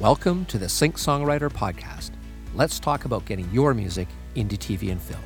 Welcome to the Sync Songwriter Podcast. Let's talk about getting your music into TV and film.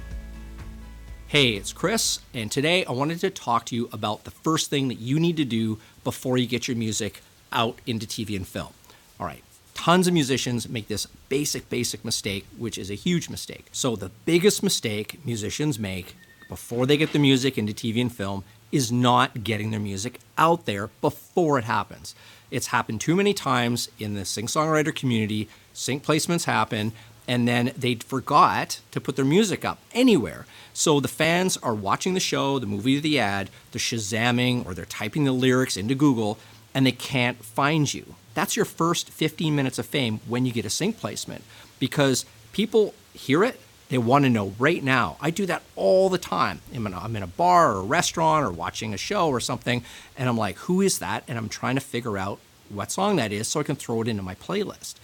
Hey, it's Chris, and today I wanted to talk to you about the first thing that you need to do before you get your music out into TV and film. All right, tons of musicians make this basic, basic mistake, which is a huge mistake. So, the biggest mistake musicians make before they get the music into TV and film is not getting their music out there before it happens. It's happened too many times in the sync songwriter community. Sync placements happen, and then they forgot to put their music up anywhere. So the fans are watching the show, the movie, the ad, they're shazamming or they're typing the lyrics into Google, and they can't find you. That's your first 15 minutes of fame when you get a sync placement because people hear it, they want to know right now. I do that all the time. I'm in, a, I'm in a bar or a restaurant or watching a show or something, and I'm like, who is that? And I'm trying to figure out what song that is so I can throw it into my playlist.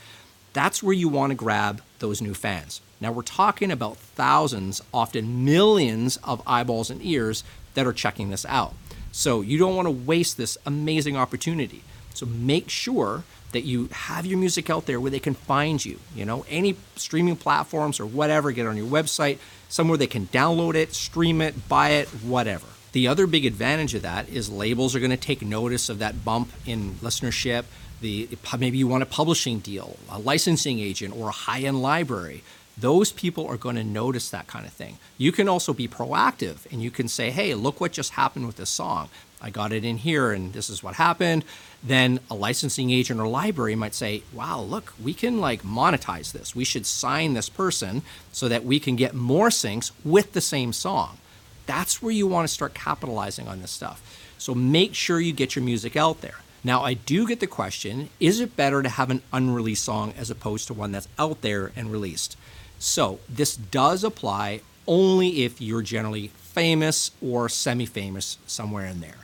That's where you want to grab those new fans. Now, we're talking about thousands, often millions of eyeballs and ears that are checking this out. So, you don't want to waste this amazing opportunity. So, make sure that you have your music out there where they can find you. You know, any streaming platforms or whatever, get on your website, somewhere they can download it, stream it, buy it, whatever. The other big advantage of that is labels are going to take notice of that bump in listenership. The maybe you want a publishing deal, a licensing agent, or a high-end library. Those people are going to notice that kind of thing. You can also be proactive and you can say, "Hey, look what just happened with this song. I got it in here and this is what happened." Then a licensing agent or library might say, "Wow, look, we can like monetize this. We should sign this person so that we can get more syncs with the same song." That's where you want to start capitalizing on this stuff. So make sure you get your music out there. Now, I do get the question is it better to have an unreleased song as opposed to one that's out there and released? So, this does apply only if you're generally famous or semi famous somewhere in there.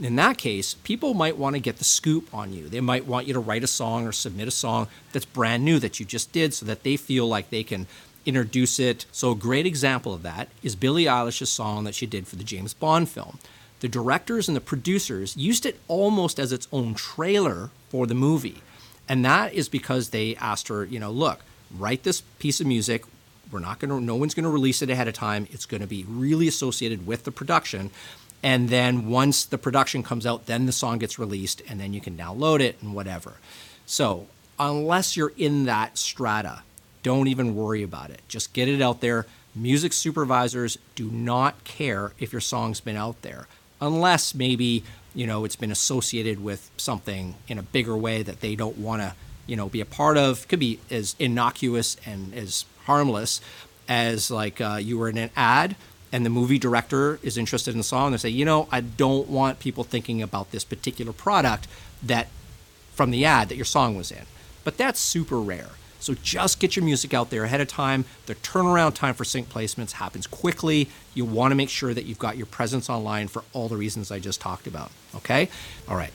In that case, people might want to get the scoop on you. They might want you to write a song or submit a song that's brand new that you just did so that they feel like they can introduce it. So, a great example of that is Billie Eilish's song that she did for the James Bond film. The directors and the producers used it almost as its own trailer for the movie. And that is because they asked her, you know, look, write this piece of music. We're not going to, no one's going to release it ahead of time. It's going to be really associated with the production. And then once the production comes out, then the song gets released and then you can download it and whatever. So, unless you're in that strata, don't even worry about it. Just get it out there. Music supervisors do not care if your song's been out there, unless maybe you know it's been associated with something in a bigger way that they don't want to you know be a part of. Could be as innocuous and as harmless as like uh, you were in an ad and the movie director is interested in the song. They say, you know, I don't want people thinking about this particular product that from the ad that your song was in. But that's super rare. So just get your music out there ahead of time. The turnaround time for sync placements happens quickly. You want to make sure that you've got your presence online for all the reasons I just talked about. Okay? All right.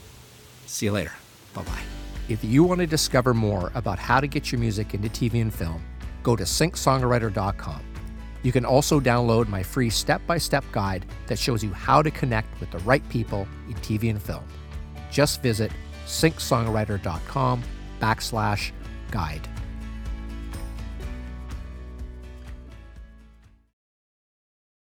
See you later. Bye bye. If you want to discover more about how to get your music into TV and film, go to syncsongwriter.com. You can also download my free step by step guide that shows you how to connect with the right people in TV and film. Just visit syncsongwriter.com backslash guide.